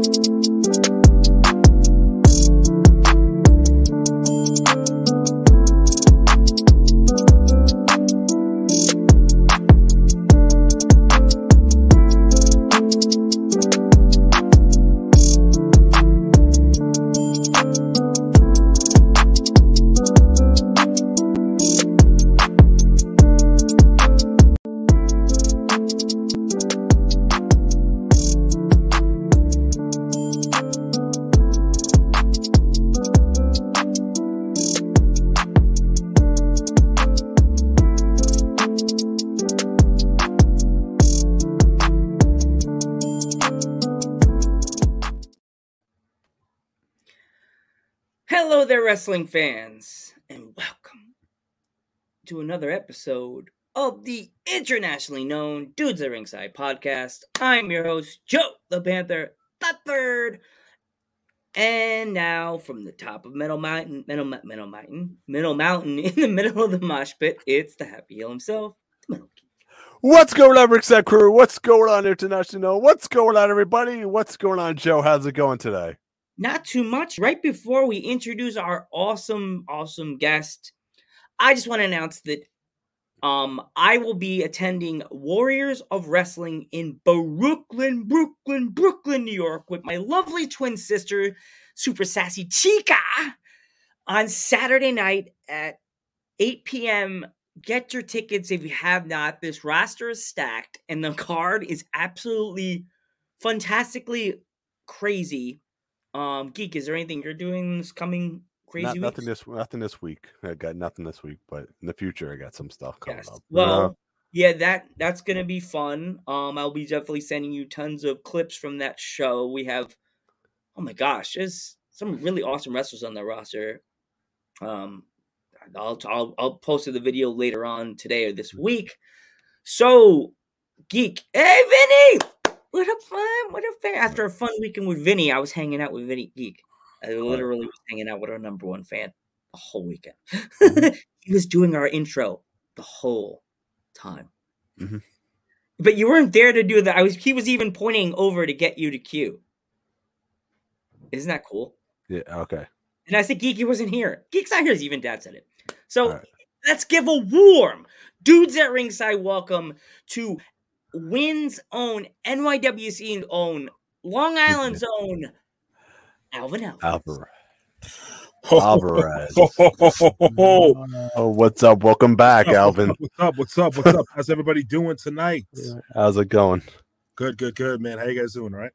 Hello there, wrestling fans, and welcome to another episode of the internationally known Dudes at Ringside podcast. I'm your host, Joe the Panther, the third. And now, from the top of Metal Mountain, Metal, Metal Mountain, Middle Mountain, in the middle of the mosh pit, it's the Happy Heel himself, Metal. What's going on, Rickset crew? What's going on, International? What's going on, everybody? What's going on, Joe? How's it going today? Not too much. Right before we introduce our awesome, awesome guest, I just want to announce that um I will be attending Warriors of Wrestling in Brooklyn, Brooklyn, Brooklyn, New York with my lovely twin sister, Super Sassy Chica, on Saturday night at 8 p.m. Get your tickets if you have not. This roster is stacked and the card is absolutely fantastically crazy. Um, Geek, is there anything you're doing this coming crazy Not, nothing this nothing this week. I got nothing this week, but in the future, I got some stuff coming Yes. up. Well, Uh, yeah, that that's gonna be fun. Um, I'll be definitely sending you tons of clips from that show. We have, oh my gosh, there's some really awesome wrestlers on the roster. Um, I'll I'll I'll post the video later on today or this week. So, geek, hey Vinny, what a fun, what a fan! After a fun weekend with Vinny, I was hanging out with Vinny Geek. I literally was hanging out with our number one fan the whole weekend. he was doing our intro the whole time. Mhm. But you weren't there to do that. I was. He was even pointing over to get you to cue. Isn't that cool? yeah, okay. And I said, Geeky wasn't here. Geek's not here. Even Dad said it. So right. let's give a warm dudes at ringside welcome to Wynn's own NYWC own Long Island's own Alvin Alvarez. Alvarez. Ho, Alvarez. Oh, what's up? Welcome back, Alvin. What's up? What's up? What's up? How's everybody doing tonight? How's it going? Good, good, good, man. How you guys doing? All right?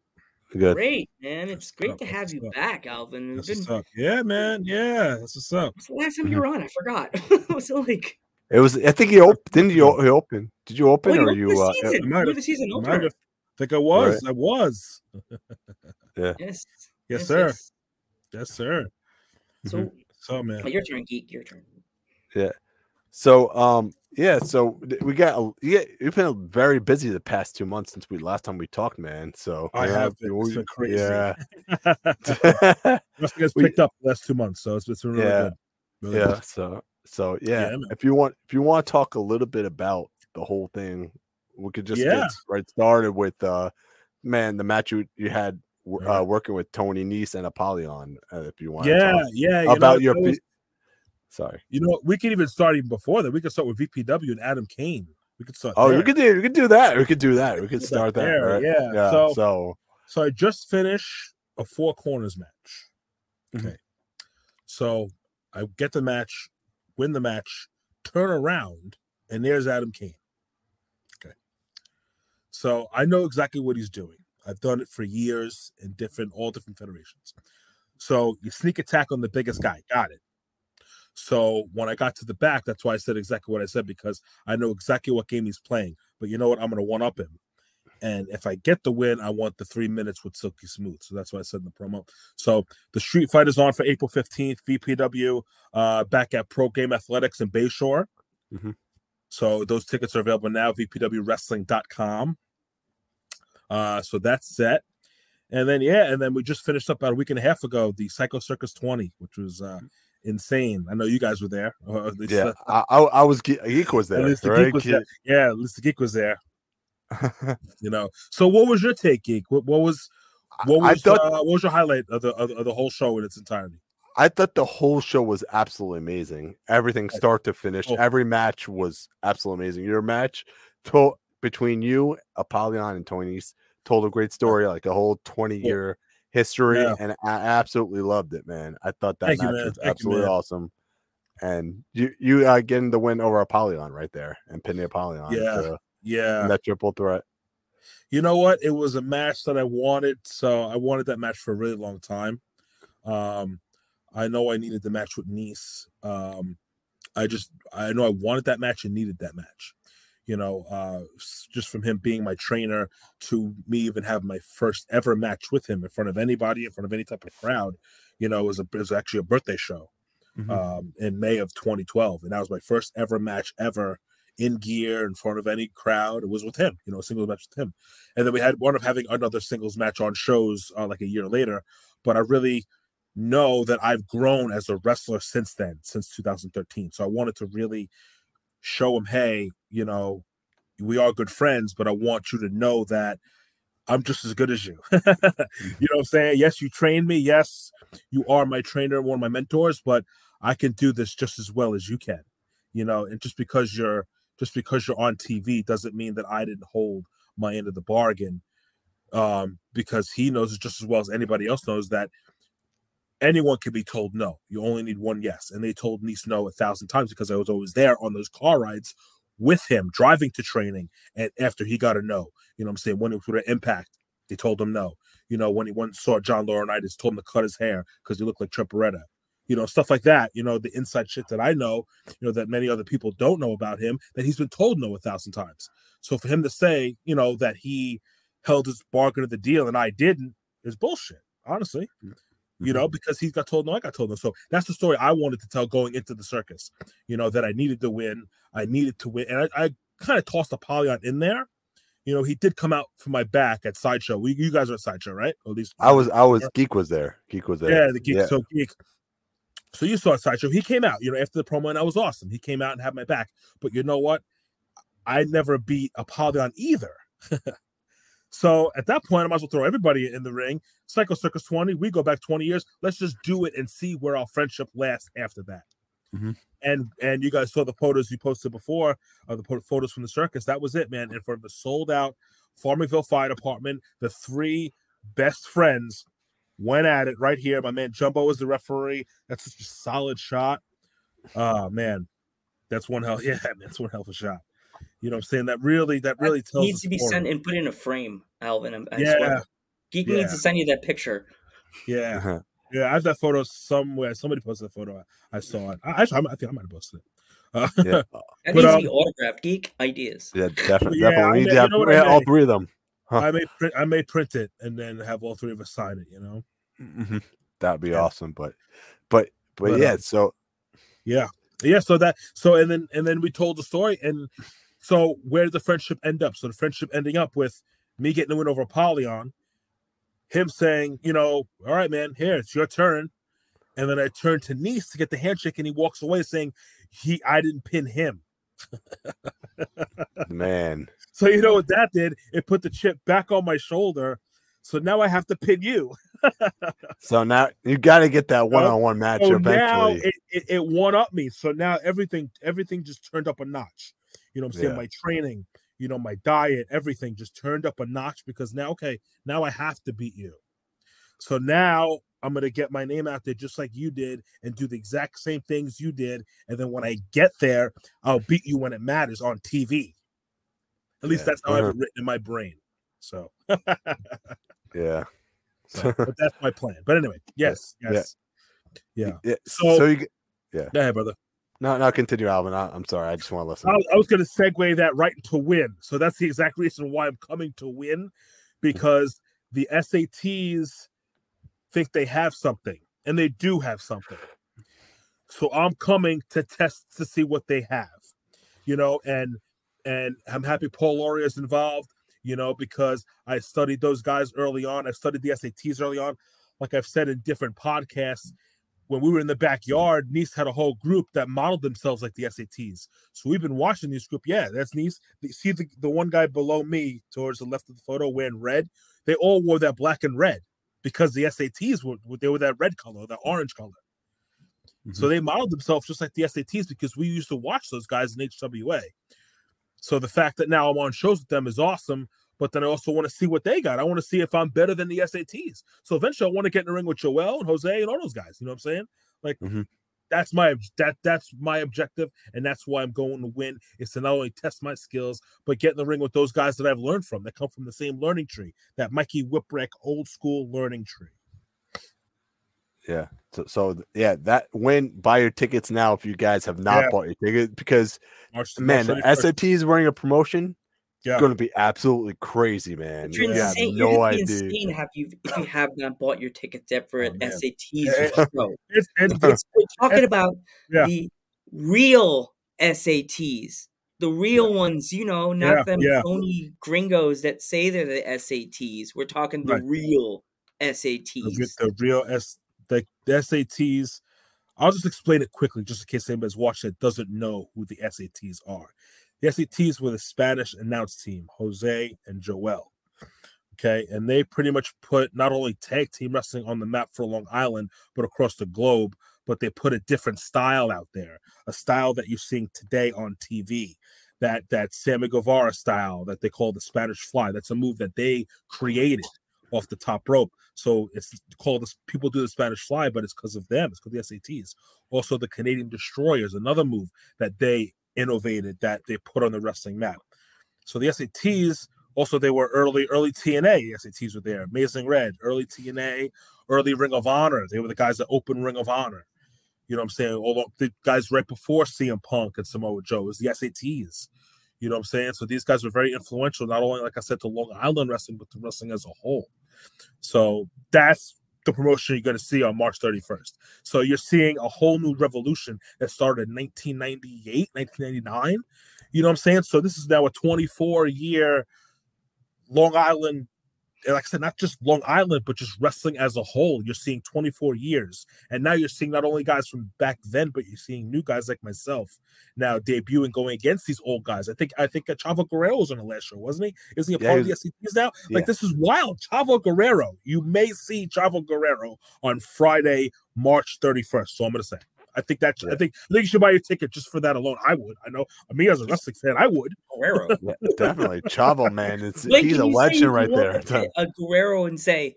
Good. Great, man. It's great up? to have you up? back, Alvin. It's That's been, what's up. Yeah, man. Yeah, that's what's up. what's the last time you were on? I forgot. was it like It was. I think he opened. Didn't you? He opened. Did you open you or opened you? the Uh, season. You might have- the season I might opener. have- think I was. I was. Yes. Yes, yes, sir. yes. Yes, sir. So So, man. your turn, geek. Your turn. Yeah. So um yeah, so we got a- yeah, we've been very busy the past two months since we last time we talked, man. So I we have been. It's we- been crazy. Yeah. Wrestling has We- picked up the last two months, so it's, it's been really Yeah. good. Really yeah. good. So so yeah, Yeah, if you want if you want to talk a little bit about the whole thing, we could just Yeah. get right started with uh man, the match you you had uh working with Tony Nese and Apollyon, uh, if you want Yeah, to yeah. You about know, your was- sorry. you know, we could even start even before that. We could start with VPW and Adam Kane. We could start. Oh, there. we could do we could do that. We could do that. We could Start start that. there, right? yeah. Yeah. So- so So I just finished a four corners match. Mhm. Okay. So I get the match, win the match, turn around, and there's Adam Kane. Okay. So I know exactly what he's doing. I've done it for years in different, all different federations. So you sneak attack on the biggest guy. Got it. So when I got to the back, that's why I said exactly what I said because I know exactly what game he's playing. But you know what? I'm going to one up him. And if I get the win, I want the three minutes with Silky Smooth. So that's what I said in the promo. So the Street Fight is on for April 15th, VPW, uh, back at Pro Game Athletics in Bayshore. Mhm. So those tickets are available now, VPWWrestling.com. Uh, so that's set. And then, yeah, and then we just finished up about a week and a half ago the Psycho Circus 20, which was uh, insane. I know you guys were there. At yeah, I, I, was geek was at there, least the right? geek was there. Yeah, at least the geek was there. you know. So what was your take, geek? What, what was What was thought uh, what was your highlight of the of, the- of the whole show in its entirety? I thought the whole show was absolutely amazing. Everything start to finish. Oh. Every match was absolutely amazing. Your match to- between you, Apollyon, and Tony's told a great story, like a whole 20 year history, Yeah. and I absolutely loved it, man. I thought that Thank match man. was Thank absolutely man. awesome. And you you uh, getting the win over Apollyon right there and pinning Apollyon. Yeah. to- Yeah, that triple threat. you know what? It was a match that I wanted, so I wanted that match for a really long time. Um, I know I needed the match with Nice. Um, I just I know I wanted that match and needed that match. You know, uh, just from him being my trainer to me even have my first ever match with him in front of anybody, in front of any type of crowd. You know, it was a it was actually a birthday show. um, in May of 2012, and that was my first ever match ever in gear in front of any crowd. It was with him, you know, a singles match with him, and then we had one of having another singles match on shows uh, like a year later. But I really know that I've grown as a wrestler since then, since 2013. So I wanted to really show him, hey, you know, we are good friends, but I want you to know that I'm just as good as you. you know what I'm saying? Yes, you trained me. Yes, you are my trainer, one of my mentors, but I can do this just as well as you can. You know, and just because you're just because you're on TV doesn't mean that I didn't hold my end of the bargain. Um, because he knows just as well as anybody else knows that anyone can be told no. You only need one yes. And they told Nice no a thousand times because I was always there on those car rides with him, driving to training. And after he got a no, you know what I'm saying? When it was an impact, they told him no. You know, when he once saw John Laurinaitis, told him to cut his hair because he looked like Trent Beretta. You know, stuff like that. You know, the inside shit that I know, you know, that many other people don't know about him, that he's been told no a thousand times. So for him to say, you know, that he held his bargain of the deal and I didn't is bullshit, honestly. Mm-hmm. You know, mm-hmm. because he got told no, I got told no. So that's the story I wanted to tell going into the circus. You know, that I needed to win. I needed to win. And I, I kind of tossed Apollyon in there. You know, he did come out from my back at Sideshow. We, you guys are at Sideshow, right? Or at least I was, I was, Geek was there. Geek was there. yeah, the geek. Yeah. So geek. So you saw Sideshow. He came out, you know, after the promo, and that was awesome. He came out and had my back. But you know what? I never beat Apollyon either. so at that point, I might as well throw everybody in the ring. Psycho Circus 20, we go back 20 years. Let's just do it and see where our friendship lasts after that. Mhm. And and you guys saw the photos you posted before of the photos from the circus. That was it, man. In front of the sold out Farmingville Fire Department, the three best friends went at it right here. My man Jumbo was the referee. That's such a solid shot. Oh man, that's one hell. Yeah, man, that's one hell of a shot. You know what I'm saying? That really, that really That tells needs to be story. sent and put in a frame, Alvin. I'm- I Yeah, swear. Geek yeah. needs to send you that picture. Yeah, Uh-huh. yeah. I have that photo somewhere. Somebody posted a photo. I, I saw it. I, actually, I think I might have posted it. Uh, yeah, That But, needs um, to be autographed. Geek ideas. yeah, definitely, Yeah, definitely. I We need to you know yeah, all three of them. Huh. I may print. I may print it and then have all three of us sign it. You know. Mhm. That'd be Yeah. awesome. But, but, but, But, yeah. um, so Yeah. Yeah. So that so and then and then we told the story and so where did the friendship end up? So the friendship ending up with me getting the win over Apollyon, him saying, you know, all right, man, here it's your turn. And then I turn to Nice to get the handshake, and he walks away saying, "He, I didn't pin him." man, So you know what that did? It put the chip back on my shoulder. So now I have to pin you. so now you got to get that one-on-one match So now it, it, it one up me. So now everything everything just turned up a notch. You know what I'm saying? Yeah. My training, you know, my diet, everything just turned up a notch because now, okay, now I have to beat you. So now I'm gonna get my name out there just like you did and do the exact same things you did. And then when I get there, I'll beat you when it matters on TV. At least Yeah. that's how I have Uh-huh. it written in my brain. So, yeah. so- but that's my plan. But anyway, yes, Yeah. yes. Yeah. Yeah. So- So, you get- Go ahead, brother. no, no, continue, Alvin. I, I'm sorry. I just want to listen. I was, I was going to segue that right to win. So that's the exact reason why I'm coming to win because the SATs think they have something and they do have something. So I'm coming to test to see what they have, you know, and and I'm happy Paul Loria is involved, you know, because I studied those guys early on. I studied the SATs early on. Like I've said in different podcasts, when we were in the backyard, Nice had a whole group that modeled themselves like the SATs. So we've been watching this group. Yeah, that's Nice. See the, the one guy below me towards the left of the photo wearing red? they all wore that black and red because the SATs were they were that red color, that orange color. So mm-hmm. they modeled themselves just like the SATs because we used to watch those guys in HWA. So the fact that now I'm on shows with them is awesome, but then I also want to see what they got. I want to see if I'm better than the SATs. So eventually I want to get in the ring with Joel and Jose and all those guys. You know what I'm saying? Like Mhm. that's my that that's my objective, and that's why I'm going to win. Is to not only test my skills, but get in the ring with those guys that I've learned from that come from the same learning tree, that Mikey Whipwreck old school learning tree. Yeah. So, so yeah, that win. Buy your tickets now if you guys have not Yeah. bought your ticket because March, man, the March 31st. SAT is running a promotion. Yeah. going to be absolutely crazy, man. You're You have insane. no You're idea. insane have you if you have not bought your tickets yet for Oh, an man. SATs Yeah, show. It's, and It's, we're talking about Yeah. the real SATs, the real ones. You know, not Yeah, them yeah. phony gringos that say they're the SATs. We're talking the Right. real SATs. re- the real S the, the SATs. I'll just explain it quickly, just in case anybody's watching that doesn't know who the SATs are. The SATs were the Spanish announce team, Jose and Joel. Okay, and they pretty much put not only tag team wrestling on the map for Long Island, but across the globe. But they put a different style out there, a style that you're seeing today on TV. That that Sammy Guevara style that they call the Spanish Fly. That's a move that they created off the top rope. So it's called this. People do the Spanish Fly, but it's because of them. It's because the SATs. Also, the Canadian Destroyers, another move that they innovated that they put on the wrestling map. So the SATs also they were early early TNA. The SATs were there. Amazing Red, early TNA, early Ring of Honor. They were the guys that opened Ring of Honor. You know what I'm saying? Although the guys right before CM Punk and Samoa Joe is the SATs. You know what I'm saying? So these guys were very influential, not only like I said to Long Island wrestling, but to wrestling as a whole. So that's the promotion you're going to see on March 31st. So you're seeing a whole new revolution that started in 1998, 1999. You know what I'm saying? So this is now a 24 year Long Island, and like I said, not just Long Island, but just wrestling as a whole. You're seeing 24 years. And now you're seeing not only guys from back then, but you're seeing new guys like myself now debuting going against these old guys. I think I think Chavo Guerrero was on the last show, wasn't he? Isn't he a Yeah, part of the SATs now? yeah. Like this is wild. Chavo Guerrero. You may see Chavo Guerrero on Friday, March 31st. So I'm gonna say. I think that I think I think you should buy your ticket just for that alone. I would. I know me as a wrestling fan, I would. Guerrero. Yeah, definitely, Chavo, man. It's Like, he's a legend right there. A Guerrero and say,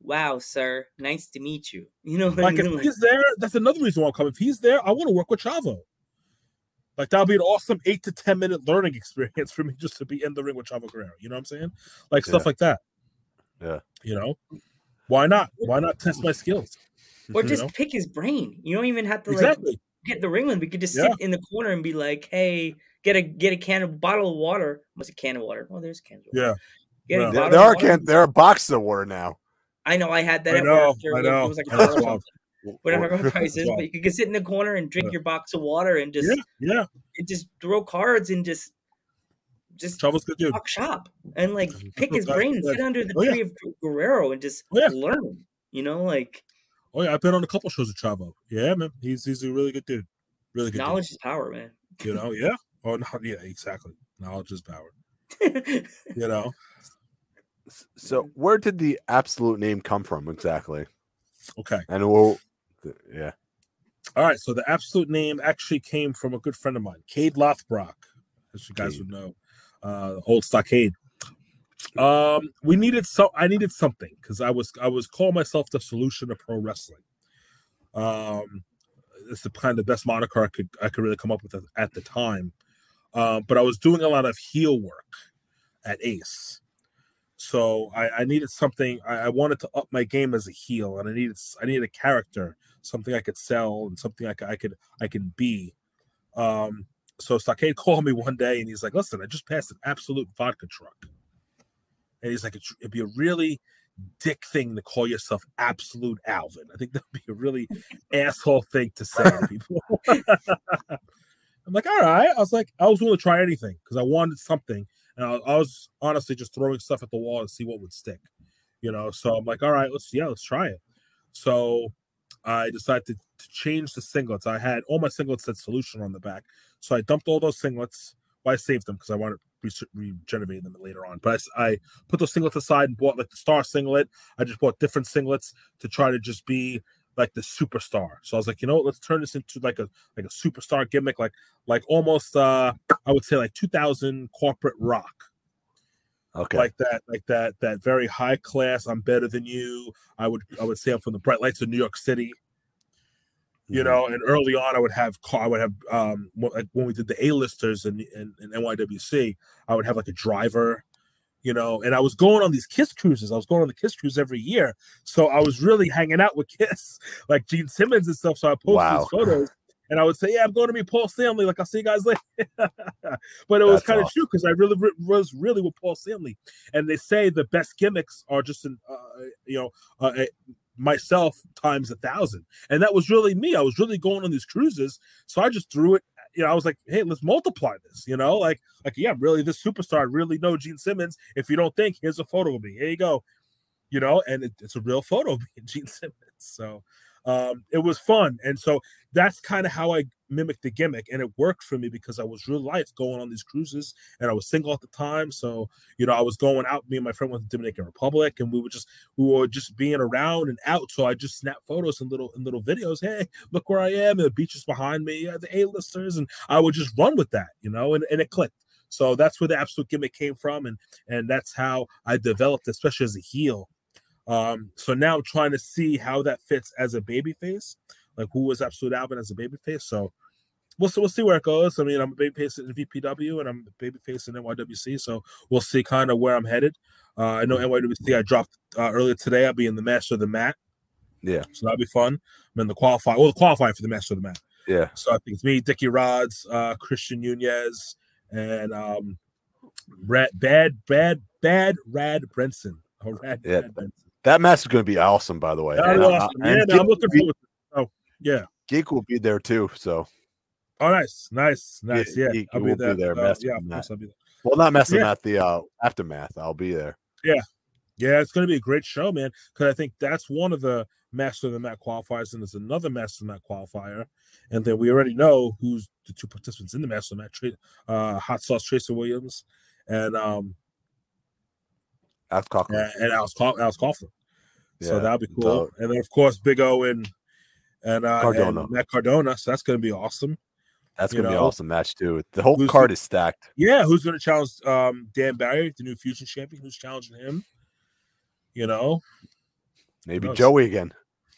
"Wow, sir, nice to meet you." You know, what I Like if? Like, he's there, that's another reason why I'm coming. If he's there, I want to work with Chavo. Like that'll be an awesome eight to ten minute learning experience for me just to be in the ring with Chavo Guerrero. You know what I'm saying? Like stuff like that. Yeah. You know, why not? Why not test my skills? Or you just know? pick his brain. You don't even have to like Exactly. get the ring with him. We could just Yeah. sit in the corner and be like, "Hey, get a get a can of bottle of water." What's a can of water? Oh, there's a can of water. Yeah. Get a Yeah. There, there are water. can there are boxes of water now. I know I had that I at know, work. There I was- know. It was like a That's dollar or wild. Whatever the Or- price is, but you could sit in the corner and drink Yeah. your box of water and just Yeah, yeah. and just throw cards and just just Chavo's good dude. talk shop and like pick his brain, do. sit under the Oh, yeah. tree of Guerrero and just Oh, yeah. learn. You know, like Oh yeah, I've been on a couple shows with Chavo. Yeah, man, he's he's a really good dude. Really good. knowledge is power, man. You know, yeah. Oh no, yeah, exactly. Knowledge is power. You know. So where did the absolute name come from exactly? Okay. And we'll, yeah, All right, so the absolute name actually came from a good friend of mine, Cade Lothbrock, as you guys Cade. would know, uh, old stockade. Um, we needed so I needed something because I was I was calling myself the solution to pro wrestling. Um, it's the kind of best moniker I could I could really come up with at, the time. Um, but I was doing a lot of heel work at Ace, so I, I needed something. I, I wanted to up my game as a heel, and I needed I needed a character something I could sell and something I could I could I can be. Um, so Stockade called me one day and he's like, "Listen, I just passed an Absolut vodka truck," and he's like, "It'd be a really dick thing to call yourself Absolute Alvin. I think that'd be a really asshole thing to say to people." I'm like, "All right." I was like, I was willing to try anything because I wanted something, and I, I was honestly just throwing stuff at the wall to see what would stick, you know. So I'm like, "All right, let's yeah, let's try it." So I decided to, to change the singlets. I had all my singlets said solution on the back. So I dumped all those singlets. Well, I saved them because I wanted regenerating them later on. But I, I put those singlets aside and bought like the star singlet. I just bought different singlets to try to just be like the superstar. So I was like, you know what, let's turn this into like a like a superstar gimmick, like like almost uh I would say like 2000 corporate rock. Okay. Like that, like that, that very high class. I'm better than you. I would, I would say I'm from the bright lights of New York City. You Mhm. know, and early on, I would have, car, I would have, um, like when we did the A-listers in, in, in NYWC, I would have like a driver, you know, and I was going on these Kiss cruises. I was going on the Kiss cruise every year, so I was really hanging out with Kiss, like Gene Simmons and stuff. So I post Wow. these photos, and I would say, "Yeah, I'm going to meet Paul Stanley. Like I'll see you guys later." but it was kind of awesome. true because I really re- was really with Paul Stanley, and they say the best gimmicks are just in, uh, you know, uh, uh, myself times a thousand, and that was really me. I was really going on these cruises, so I just threw it. You know, I was like, "Hey, let's multiply this." You know, like, like, yeah, I'm really this superstar. I really know Gene Simmons. If you don't think, here's a photo of me. Here you go. You know, and it, it's a real photo of me and Gene Simmons. So um, it was fun, and so that's kind of how I mimicked the gimmick, and it worked for me because I was real life going on these cruises, and I was single at the time. So you know, I was going out. Me and my friend went to Dominican Republic, and we were just we were just being around and out. So I just snapped photos and little and little videos. Hey, look where I am. And the beach is behind me. The A-listers, and I would just run with that, you know, and, and it clicked. So that's where the absolute gimmick came from, and and that's how I developed, especially as a heel. Um, so now I'm trying to see how that fits as a babyface, like who was Absolute Alvin as a babyface. So we'll see, we'll see where it goes. I mean, I'm a babyface in VPW and I'm a babyface in NYWC, so we'll see kind of where I'm headed. Uh, I know NYWC I dropped uh, earlier today. I'll be in the Master of the Mat, Yeah. so that'll be fun. I'm in the qualify, well, the qualifying for the Master of the Mat. Yeah. So I think it's me, Dickie Rodz, uh, Christian Nunez, and um, Brad, Bad, Bad, Bad, Rad Brenson. Oh, Rad, Yeah. Rad Brenson. That match is going to be awesome, by the way. And, uh, awesome. and Yeah, I'm looking be- forward. To it. Oh, yeah. Geek will be there too. So, Oh, nice, nice, nice. Yeah, he I'll be will be there. there, Uh, yeah, of of course I'll be there. well, not messing Yeah. at the uh, aftermath. I'll be there. Yeah, yeah, it's going to be a great show, man. Because I think that's one of the Master of the Mat qualifiers, and there's another Master of the Mat qualifier, and then we already know who's the two participants in the Master of the Mat: uh, Hot Sauce Tracy Williams and um That's Cochran. and, and Alex Cough- Alex Coughlin. So that'll be cool. so- and then of course Big O and and uh, Cardona. and Matt Cardona. So that's going to be awesome. That's you to be an awesome match too. The whole card is stacked. Yeah, who's going to challenge um Dan Barry, the new Fusion champion? Who's challenging him? You know, Maybe? Joey again.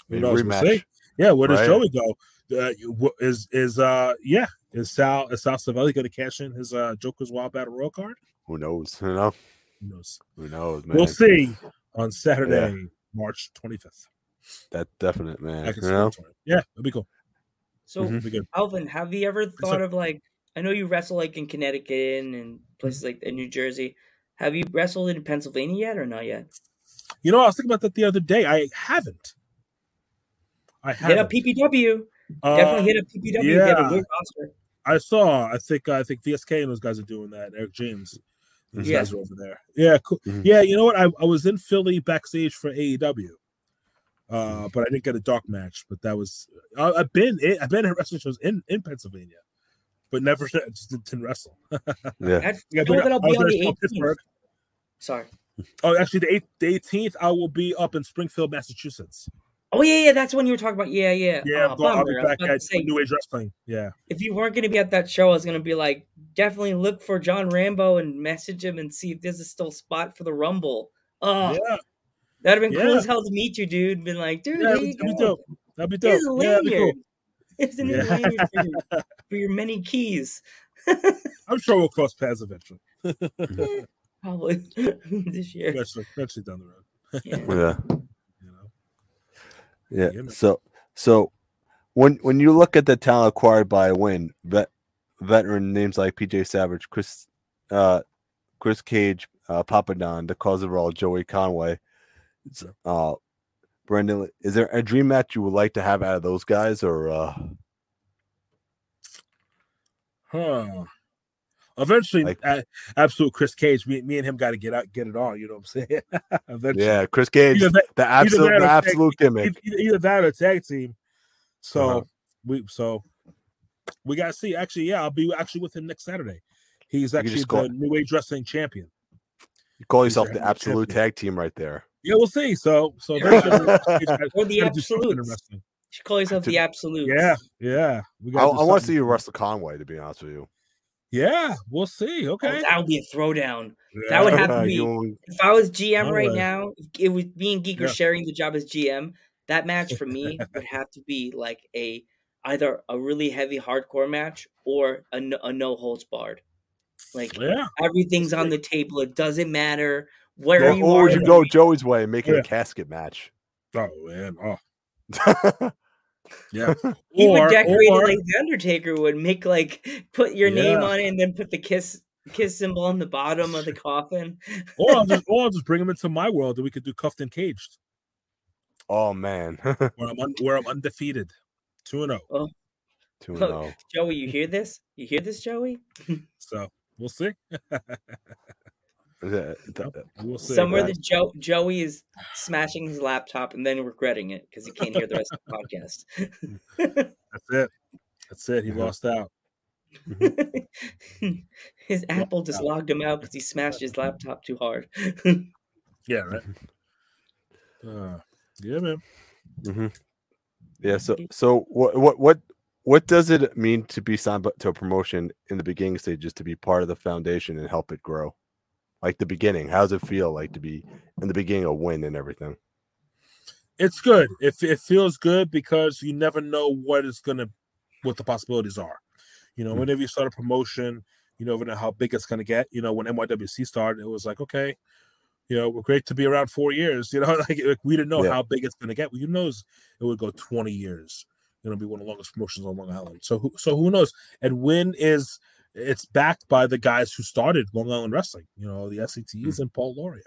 Maybe rematch. Yeah, where does Right. Joey go? Uh, is is uh yeah is Sal is Sal Savelli going to cash in his uh Joker's Wild Battle Royal card? Who knows? You know. Who knows? Who knows, man? We'll see on Saturday, March twenty fifth. That definite man. I can You know. Yeah, it'll be cool. So, Mhm. Be good. Alvin, have you ever thought sir. of like? I know you wrestle like in Connecticut and places like in New Jersey. Have you wrestled in Pennsylvania yet, or not yet? You know, I was thinking about that the other day. I haven't. I Hit up haven't. PPW. Uh, Definitely hit up PPW. They have a yeah. roster. I saw. I think. I think VSK and those guys are doing that. Eric James. These Yeah. guys are over there. Yeah, cool. Mhm. Yeah, you know what? I, I was in Philly backstage for AEW, uh, but I didn't get a dark match. But that was I, I've been in, I've been at wrestling shows in in Pennsylvania, but never just didn't, didn't wrestle. Yeah. That's, Yeah, you but that I I'll be was on the a in 18th. Pittsburgh. Sorry. Oh, actually, the eighth, the eighteenth, I will be up in Springfield, Massachusetts. Oh yeah, yeah, that's when you were talking about. Yeah, yeah. Yeah, Oh, I'm going- I'll be bummer. I was back at say, New Age Wrestling. Yeah, if you weren't going to be at that show, I was going to be like, definitely look for John Rambo and message him and see if there's a still spot for the Rumble. Oh, yeah, that'd have been cool as hell to meet you, dude. Been like, dude, yeah. That'd be, that'd be dope. That'd be dope. Here's a Yeah, that'd be cool. lanyard. Here's a new Yeah. lanyard for your, for your many keys. I'm sure we'll cross paths eventually. Probably this year. Eventually, eventually down the road. Yeah. Yeah. Yeah. So so when when you look at the talent acquired by win, vet, veteran names like PJ Savage, Chris uh Chris Cage, uh Papa Don, the cause of all, Joey Conway, uh Brendan, is there a dream match you would like to have out of those guys or uh Huh. Eventually, Like- a- absolute Chris Cage. Me, me and him got to get out, get it on. You know what I'm saying? Eventually, yeah, Chris Cage, that- the absolute that or the tag absolute gimmick. either, either that or tag team. So Uh-huh. we, so we got to see. Actually, yeah, I'll be actually with him next Saturday. He's could actually just call the New Age Wrestling champion. You call yourself the absolute champion. tag team right there. Yeah, we'll see. So, so eventually we're gonna do Or the something wrestling. You call yourself the absolute. Yeah, yeah. We I, I want to see you wrestle Conway, to be honest with you. Yeah, we'll see. Oh, Okay. that would be a throwdown. that would have to be- you- If I was GM right Alright. now, it was me and Geek are Yeah. sharing the job as GM. That match for me would have to be like a either a really heavy hardcore match or a, no- a no holds barred. Like Yeah. everything's on the table. It doesn't matter where or, you or are. would you go. Joey's way and make it Yeah. a casket match? Oh man. Oh yeah. He would decorate or- it like the Undertaker would. Make like put your name on it and then put the kiss kiss symbol on the bottom of the coffin. or I'll just, or I'll just bring him into my world and we could do cuffed and caged, oh man, where I'm un, where I'm undefeated, two and zero. two and oh. oh. Joey, you hear this? You hear this, Joey? So we'll see. That- that- We'll see. Somewhere that- that Joe Joey is smashing his laptop and then regretting it because he can't hear the rest of the podcast. That's it. That's it. He Mhm. lost out. his Apple just logged him out because he smashed his laptop too hard. Yeah. Right. Uh, yeah, man. Mm-hmm. Yeah. So so what what what what does it mean to be signed bu- to a promotion in the beginning stages to be part of the foundation and help it grow? Like the beginning, how does it feel like to be in the beginning a win and everything? It's good. It, it feels good because you never know what is gonna, what the possibilities are. You know, Mm. whenever you start a promotion, you never know how big it's gonna get. You know, when NYWC started, it was like, okay, you know, we're great to be around four years. You know, like, like, we didn't know Yeah. how big it's gonna get. Well, you knows it would go twenty years. Know, be one of the longest promotions on Long Island. So, who, so who knows? And Win is it's backed by the guys who started Long Island Wrestling. You know, the SATs and Paul Loria.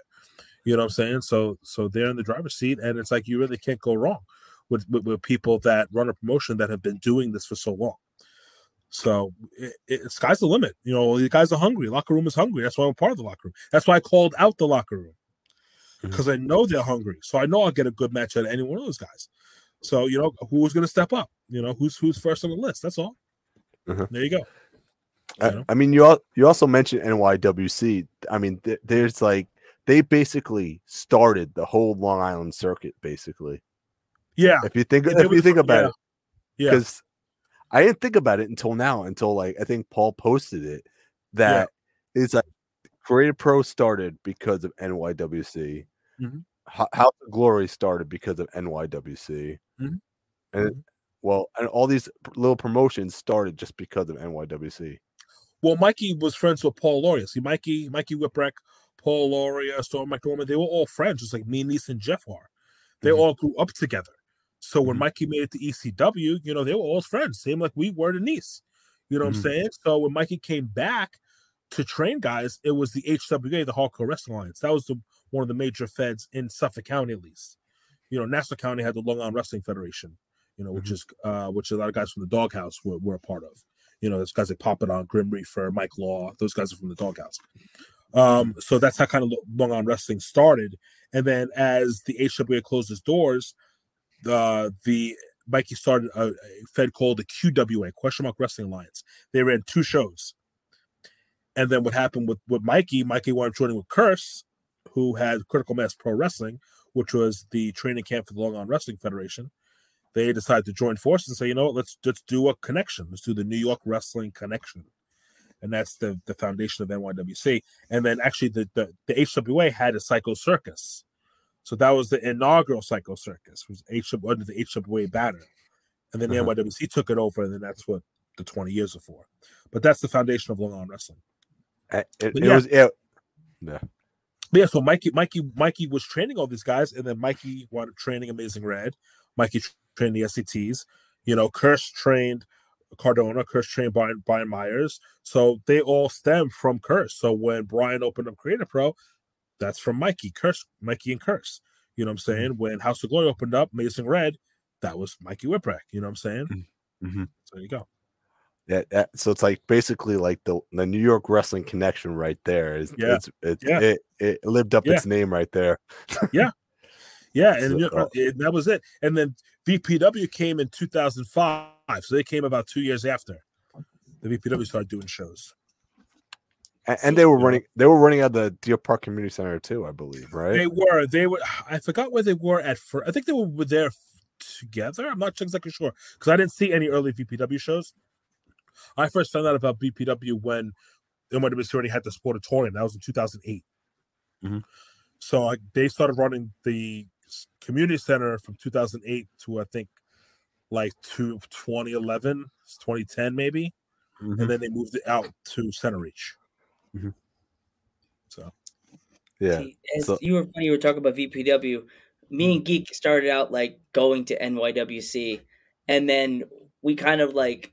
You know what I'm saying? So so they're in the driver's seat, and it's like you really can't go wrong with with, with people that run a promotion that have been doing this for so long. So it, it, sky's the limit. You know, the guys are hungry. Locker room is hungry. That's why I'm part of the locker room. That's why I called out the locker room because I know they're hungry. So I know I'll get a good match out of any one of those guys. So you know, who's going to step up? You know, who's who's first on the list? That's all. Mhm. There you go. I, know? I mean, you al- you also mentioned NYWC. I mean, th- there's like they basically started the whole Long Island circuit. Basically, Yeah. if you think Yeah, if you think about yeah. it, Yeah. because I didn't think about it until now. Until like I think Paul posted it that it's like Creative Pro started because of NYWC. Mhm. Ho- House of Glory started because of NYWC, Mhm. and Mhm. well, and all these little promotions started just because of NYWC. Well, Mikey was friends with Paul Loria. See, Mikey, Mikey Whipwreck, Paul Loria, Storm McNorman, they were all friends, just like me, Nese, and Jeff are. They Mhm. all grew up together. So when Mhm. Mikey made it to ECW, you know, they were all friends, same like we were to Nese. You know what Mhm. I'm saying? So when Mikey came back to train guys, it was the HWA, the Hardcore Wrestling Alliance. That was the one of the major feds in Suffolk County, at least. You know, Nassau County had the Long Island Wrestling Federation, you know, which Mhm. is uh which a lot of guys from the doghouse were, were a part of. You know, those guys like Don, Grim Reaper, Mike Law, those guys are from the doghouse. Um, so that's how kind of Long Island Wrestling started. And then as the HWA closed its doors, the the Mikey started a, a fed called the QWA, Question Mark Wrestling Alliance. They ran two shows. And then what happened with, with Mikey, Mikey wanted joining with Kirsch, who had Critical Mass Pro Wrestling, which was the training camp for the Long Island Wrestling Federation. They decided to join forces and say, you know what, let's let's do a connection. Let's do the New York Wrestling Connection. And that's the, the foundation of NYWC. And then actually the, the, the HWA had a Psycho Circus. So that was the inaugural Psycho Circus, was H under the HWA banner. And then Uh-huh. NYWC took it over, and then that's what the 20 years are for. But that's the foundation of Long Island Wrestling. Uh, It, it yeah. was it, yeah. But yeah, so Mikey, Mikey, Mikey was training all these guys, and then Mikey wanted training Amazing Red. Mikey trained the SATs. You know, Kirsch trained Cardona. Kirsch trained Brian, Brian Myers. So they all stem from Kirsch. So when Brian opened up Creative Pro, that's from Mikey, Kirsch, Mikey and Kirsch. You know what I'm saying? When House of Glory opened up, Amazing Red, that was Mikey Whipwreck. You know what I'm saying? Mhm. So there you go. Yeah, that, so it's like basically like the the New York wrestling connection right there. Is Yeah. it's, it's Yeah. it it lived up Yeah. its name right there. Yeah, and, So- and that was it. And then VPW came in 2005, so they came about two years after. The VPW started doing shows. And, and they were running. They were running out of the Deer Park Community Center too, I believe. Right? They were. They were. I forgot where they were at first. I think they were there together. I'm not exactly sure because I didn't see any early VPW shows. I first found out about VPW when NYWC already had the Sportatorium. That was in 2008. Mhm. So I, they started running the community center from 2008 to I think like to 2011, 2010 maybe, Mhm. and then they moved it out to Centereach. Mhm. So Yeah. See, as so- you were funny, you were talking about VPW, me and Geek started out like going to NYWC, and then we kind of like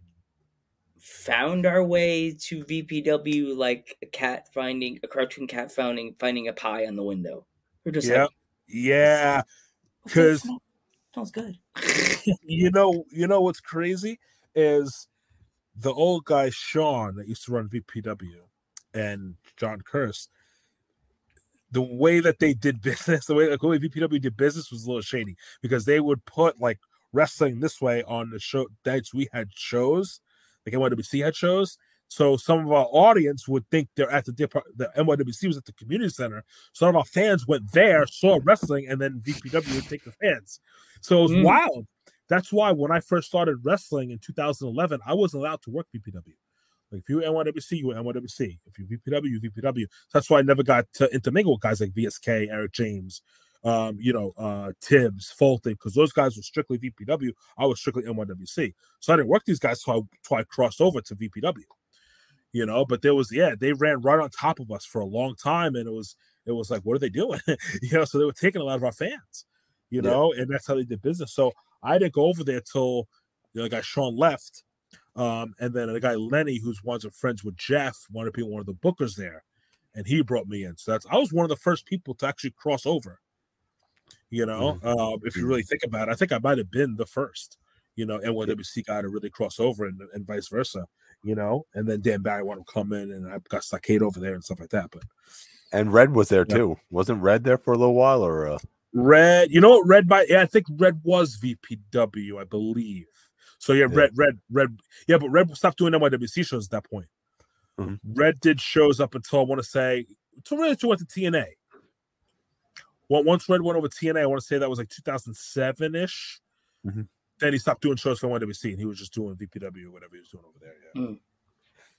found our way to VPW like a cat finding a cartoon cat finding finding a pie on the window. We're just yeah, like, yeah. because that 'cause- smell? smells good. you know, you know what's crazy is the old guy Sean that used to run VPW and John Curse. The way that they did business, the way, like, the way VPW did business was a little shady because they would put like wrestling this way on the show nights we had shows, like NYWC had shows. So some of our audience would think they're at the the NYWC was at the community center. Some of our fans went there, saw wrestling, and then VPW would take the fans. So it was Mm. wild. That's why when I first started wrestling in 2011, I wasn't allowed to work VPW. Like if you were NYWC, you were NYWC. If you VPW, you VPW. That's why I never got to intermingle with guys like VSK, Eric James, um, you know, uh, Tibbs, Fulton, because those guys were strictly VPW. I was strictly NYWC. So I didn't work these guys, so I, so I crossed over to VPW. You know, but there was yeah, they ran right on top of us for a long time, and it was it was like, what are they doing? you know, so they were taking a lot of our fans, you Yeah. know, and that's how they did business. So I didn't go over there till you know, the guy Sean left. Um, and then the guy Lenny, who's ones of friends with Jeff, wanted to be one of the bookers there, and he brought me in. So that's I was one of the first people to actually cross over. You know, um, if you really think about it, I think I might have been the first, you know, NYWC guy to really cross over and, and vice versa, you know, and then Dan Barry wanted to come in and I got Stockade over there and stuff like that. But And Red was there Yeah. too. Wasn't Red there for a little while or uh, Red, you know what? Red by yeah, I think Red was VPW, I believe. So yeah, Yeah. Red, Red, Red, yeah, but Red stopped doing NYWC shows at that point. Mhm. Red did shows up until I want to say until Red went to TNA. Well, once Red went over TNA, I want to say that was like 2007 ish. Mhm. Then he stopped doing shows for NYWC and he was just doing VPW or whatever he was doing over there. Yeah. Hmm.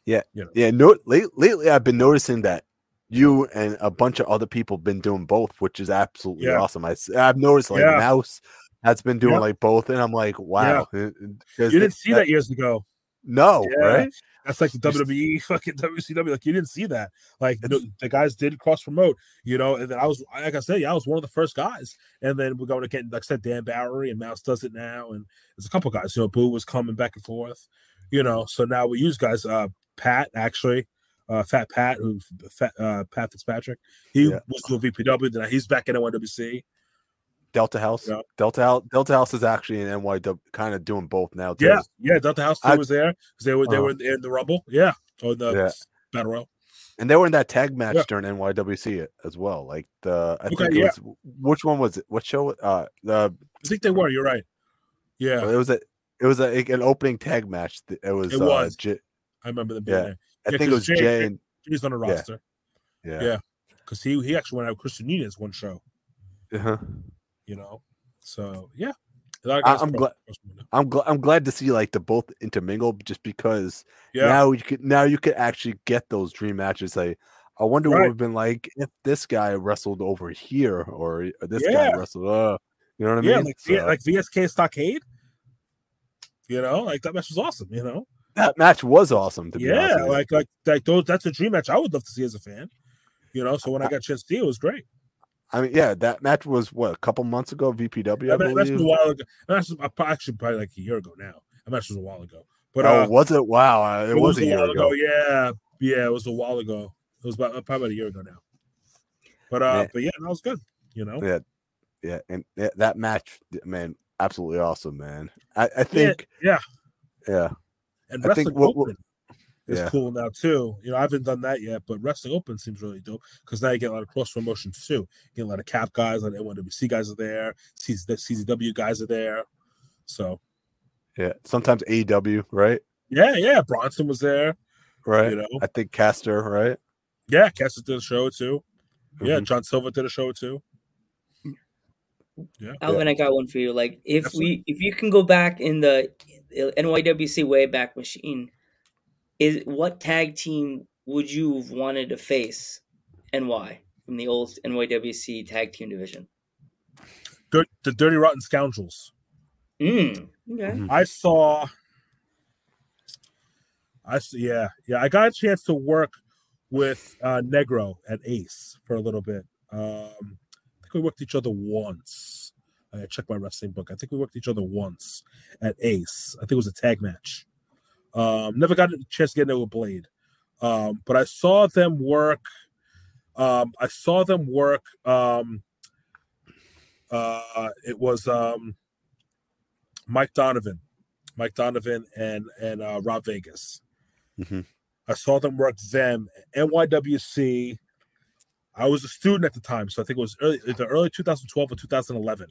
yeah, Yeah. no late, lately I've been noticing that you and a bunch of other people been doing both, which is absolutely Yeah. awesome. I, I've noticed like Yeah. Mouse has been doing Yeah. like both, and I'm like, wow. it- it- You didn't see that years ago. No, Yeah. right? That's like the WWE, fucking WCW. Like you didn't see that. Like the, the guys did cross promote, you know. And then I was, like I said, yeah, I was one of the first guys. And then we're going to get, like I said, Dan Bowery and Mouse does it now, and there's a couple guys. You know, Boo was coming back and forth, you know. So now we use guys. Uh, Pat actually, uh, Fat Pat, who's Fat uh, Pat Fitzpatrick. He Yeah. was doing VPW. Then he's back in NYWC. Delta House. Yeah. Delta House. Delta House is actually in NYW, kind of doing both now too. Yeah, yeah. Delta House too I- was there because they were they Uh-huh. were in the Rumble. Yeah, or the Yeah. Battle Royal. And they were in that tag match Yeah. during NYWC as well. Like the I Okay, think it yeah. was which one was it? What show? Uh, the I think they were. You're right. Yeah, it was a it was a, an opening tag match. It was. It uh, was. J- I remember them being Yeah. there. I think it was Jay- Jay. And, He's on the roster yeah. Yeah. because he he actually went out with Christian Nunez one show. Uh-huh. You know, so yeah. I, I'm glad- cross over now. I'm glad. I'm glad to see like the both intermingle, just because Yeah, now you could now you could actually get those dream matches. Like, I wonder what would have been like if this guy wrestled over here or this Yeah. guy wrestled. Uh, you know what I yeah, mean? like yeah, like VSK Stockade. You know, like that match was awesome. You know, that match was awesome. To be yeah, like like like those. That's a dream match I would love to see as a fan. You know, so when I got a chance to see it was great. I mean, yeah, that match was what a couple months ago. VPW, I was believe. a while ago. That match was uh, actually probably like a year ago now. That match was a while ago. But oh, uh, was it? Wow, uh, it, was, a year while ago. Yeah, yeah, it was a while ago. It was about probably about a year ago now. But uh, Yeah. but yeah, that was good. You know, Yeah, yeah, and yeah, that match, man, absolutely awesome, man. I, I think, yeah. yeah, and I think what- what- is yeah. cool now too. You know, I haven't done that yet, but wrestling open seems really dope because now you get a lot of cross promotions too. You get a lot of cap guys, a lot of NYWC guys are there, CZ the CZW guys are there. So yeah. Sometimes AEW, right? yeah, yeah, Bronson was there. Right. You know, I think Caster, right? Yeah, Caster did a show too. Yeah, Mhm. John Silver did a show too. Yeah. Alvin, I got one for you. Like, if Absolutely. we, if you can go back in the NYWC way back machine, is what tag team would you have wanted to face, and why from the old NYWC tag team division? Dirt, the Dirty Rotten Scoundrels. Mm, okay. Mhm. I saw. I s- yeah yeah I got a chance to work with uh, Negro at Ace for a little bit. Um, I think we worked each other once. I checked my wrestling book. I think we worked each other once at Ace. I think it was a tag match. Um, never got a chance to get into a blade, um, but I saw them work. Um, I saw them work. Um, uh, it was um, Mike Donovan, Mike Donovan, and and uh, Rob Vegas. Mhm. I saw them work them NYWC. I was a student at the time, so I think it was early, either early 2012 or 2011,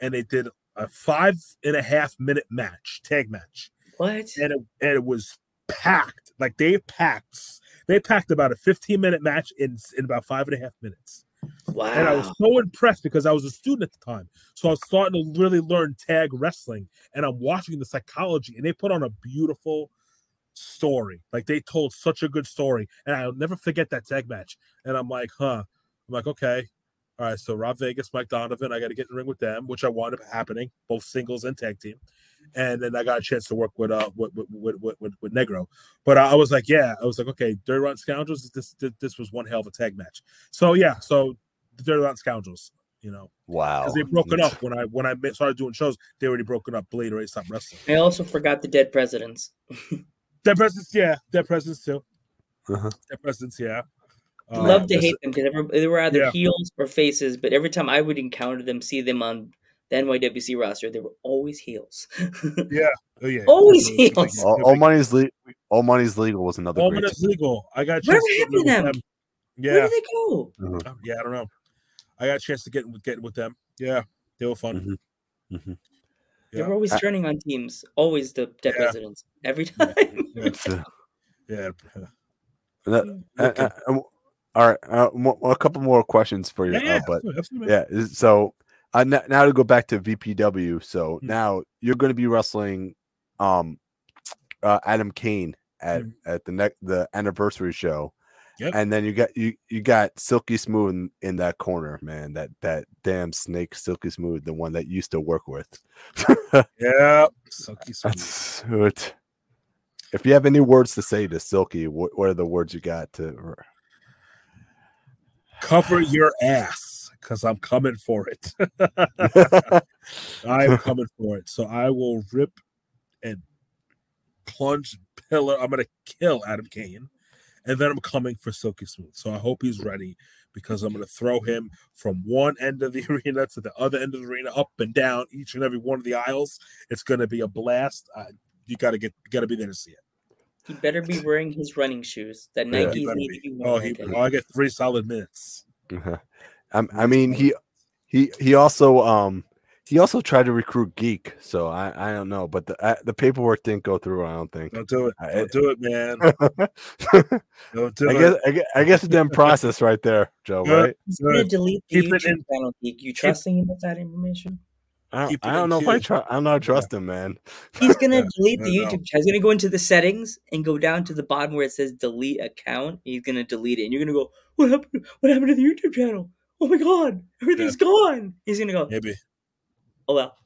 and they did a five and a half minute match, tag match, What? and it, and it was packed. Like they packed, they packed about a 15 minute match in in about five and a half minutes. Wow. And I was so impressed because I was a student at the time. So I was starting to really learn tag wrestling and I'm watching the psychology and they put on a beautiful story. Like they told such a good story. And I'll never forget that tag match. And I'm like, huh. I'm like, okay. All right. So Rob Vegas, Mike Donovan, I got to get in the ring with them, which I wound up happening, both singles and tag team. And then I got a chance to work with uh with with with, with, with, with Negro. But I, I was like, yeah, I was like, okay, Dirty Rotten Scoundrels, this, this this was one hell of a tag match. So yeah, so the Dirty Rotten Scoundrels, you know, Wow. because they broke it up when I when I started doing shows. They already broken up. Blade already stopped wrestling. I also forgot the dead presidents. Dead Presidents, yeah, Dead Presidents too. Uh-huh. Dead Presidents, yeah. I Uh, love to hate them because they were either Yeah. heels or faces, but every time I would encounter them, see them on the NYWC roster, they were always heels. Oh yeah, always Definitely. heels. All, all money's le- all money's legal was another All great. Minutes Legal. I got a Whatever chance to get happened to with them? Yeah, Where did they go? Mhm. Oh, yeah, I don't know. I got a chance to get with get with them. Yeah, they were fun. Mhm. Mhm. They were always I- turning on teams. Always the dead Yeah. presidents. Every time. Yeah, It's, uh, yeah. that- uh, Okay. Uh, uh, all right, uh, mo- a couple more questions for you, yeah, yeah, uh, but absolutely, absolutely, yeah, so uh, n- now to go back to VPW. So Hmm. now you're going to be wrestling, um, uh, Adam Kane at Hmm. at the next the anniversary show. Yep. And then you got you you got Silky Smooth in, in that corner, man. That that damn snake Silky Smooth, the one that you used to work with. Yeah, Silky smooth. If you have any words to say to Silky, what, what are the words you got to? Cover your ass, because I'm coming for it. I'm coming for it. So I will rip and plunge pillar. I'm gonna kill Adam Kane, and then I'm coming for Silky Smooth. So I hope he's ready because I'm gonna throw him from one end of the arena to the other end of the arena, up and down each and every one of the aisles. It's gonna be a blast. Uh, you gotta get, you gotta be there to see it. He better be wearing his running shoes that Yeah. Nikes He better need be. to be Oh, he, I oh, I get three solid minutes. I, I mean, he he he also um he also tried to recruit Geek, so I I don't know, but the uh, the paperwork didn't go through. I don't think. Don't do it. I- Don't do it, man. I Don't do guess it. I guess, I guess it didn't process right there, Joe. Good. Right? He's gonna Good. delete the Keep it YouTube in- channel. Geek. You trusting him with that information? I don't, I don't in know if I queue. trust. I don't know. I trust him, man. He's gonna Yeah, delete the know. YouTube channel. He's gonna go into the settings and go down to the bottom where it says delete account. He's gonna delete it, and you're gonna go, "What happened? What happened to the YouTube channel? Oh my god, everything's gone." He's gonna go, Maybe. "Oh well."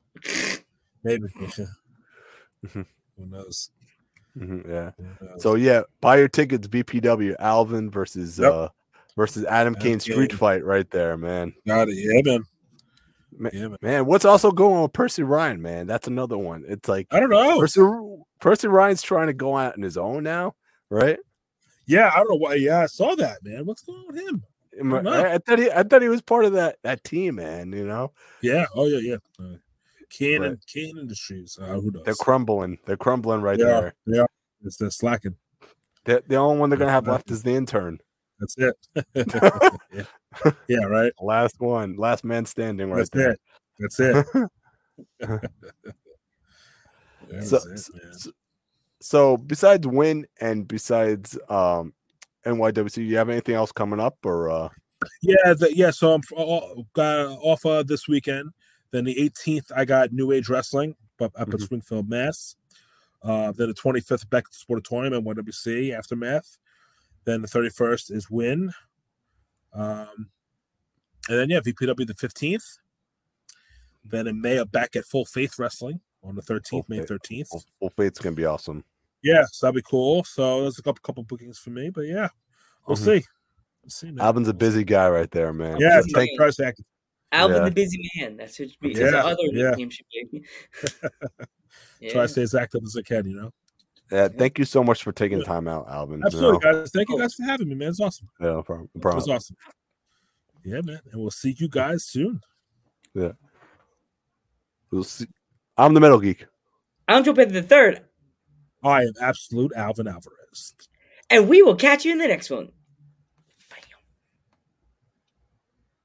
Maybe. Mhm. Who knows? Mhm, yeah. Who knows? So yeah, buy your tickets. BPW Alvin versus Yep. uh versus Adam Adam Kane street fight right there, man. Got it. Yeah, man. Ma- Yeah, man. Man, what's also going on with Percy Ryan, man? That's another one. It's like I don't know. Percy, Percy Ryan's trying to go out on his own now, right? Yeah, I don't know why. Yeah, I saw that, man. What's going on with him? I. I, thought he, I thought he was part of that that team, man. You know, Yeah. Oh, yeah, yeah. Uh, Kane Right. and Industries. Uh, who knows? they're crumbling. They're crumbling right yeah, there. yeah. It's they're slacking. The, the only one they're gonna have left is the intern. That's it. yeah. Yeah, right. Last one, last man standing right That's there. it. That's it. So- it, so, so besides Win and besides um NYWC. Do you have anything else coming up, or uh, Yeah, the, yeah. So I'm got off uh, this weekend. Then the 18th, I got New Age Wrestling up, up at Mhm. Springfield, Mass. Uh, then the 25th, back to Sportatorium at YWC Aftermath. Then the 31st is Win. Um, and then yeah, VPW the 15th. Then in May, I'm back at Full Faith Wrestling on the 13th, Full May 13th. Full, Full Faith's gonna be awesome. Yeah, so that'd be cool. So there's a couple couple bookings for me, but yeah, we'll Mhm. see. We'll see, man. Alvin's a busy guy right there, man. Yeah, So try, thank- try to stay active. Alvin Yeah. the Busy Man. That's what be. Yeah, the other yeah. nickname should be. Try to stay as active as I can, you know. Yeah, thank you so much for taking time out, Alvin. you Absolutely, know? guys. Thank you guys for having me, man. It's awesome. Yeah, no problem. no problem. It's awesome. Yeah, man. And we'll see you guys soon. Yeah. We'll see. I'm the Metal Geek. I'm Joe Pedro the third, I am absolute Alvin Alvarez. and we will catch you in the next one.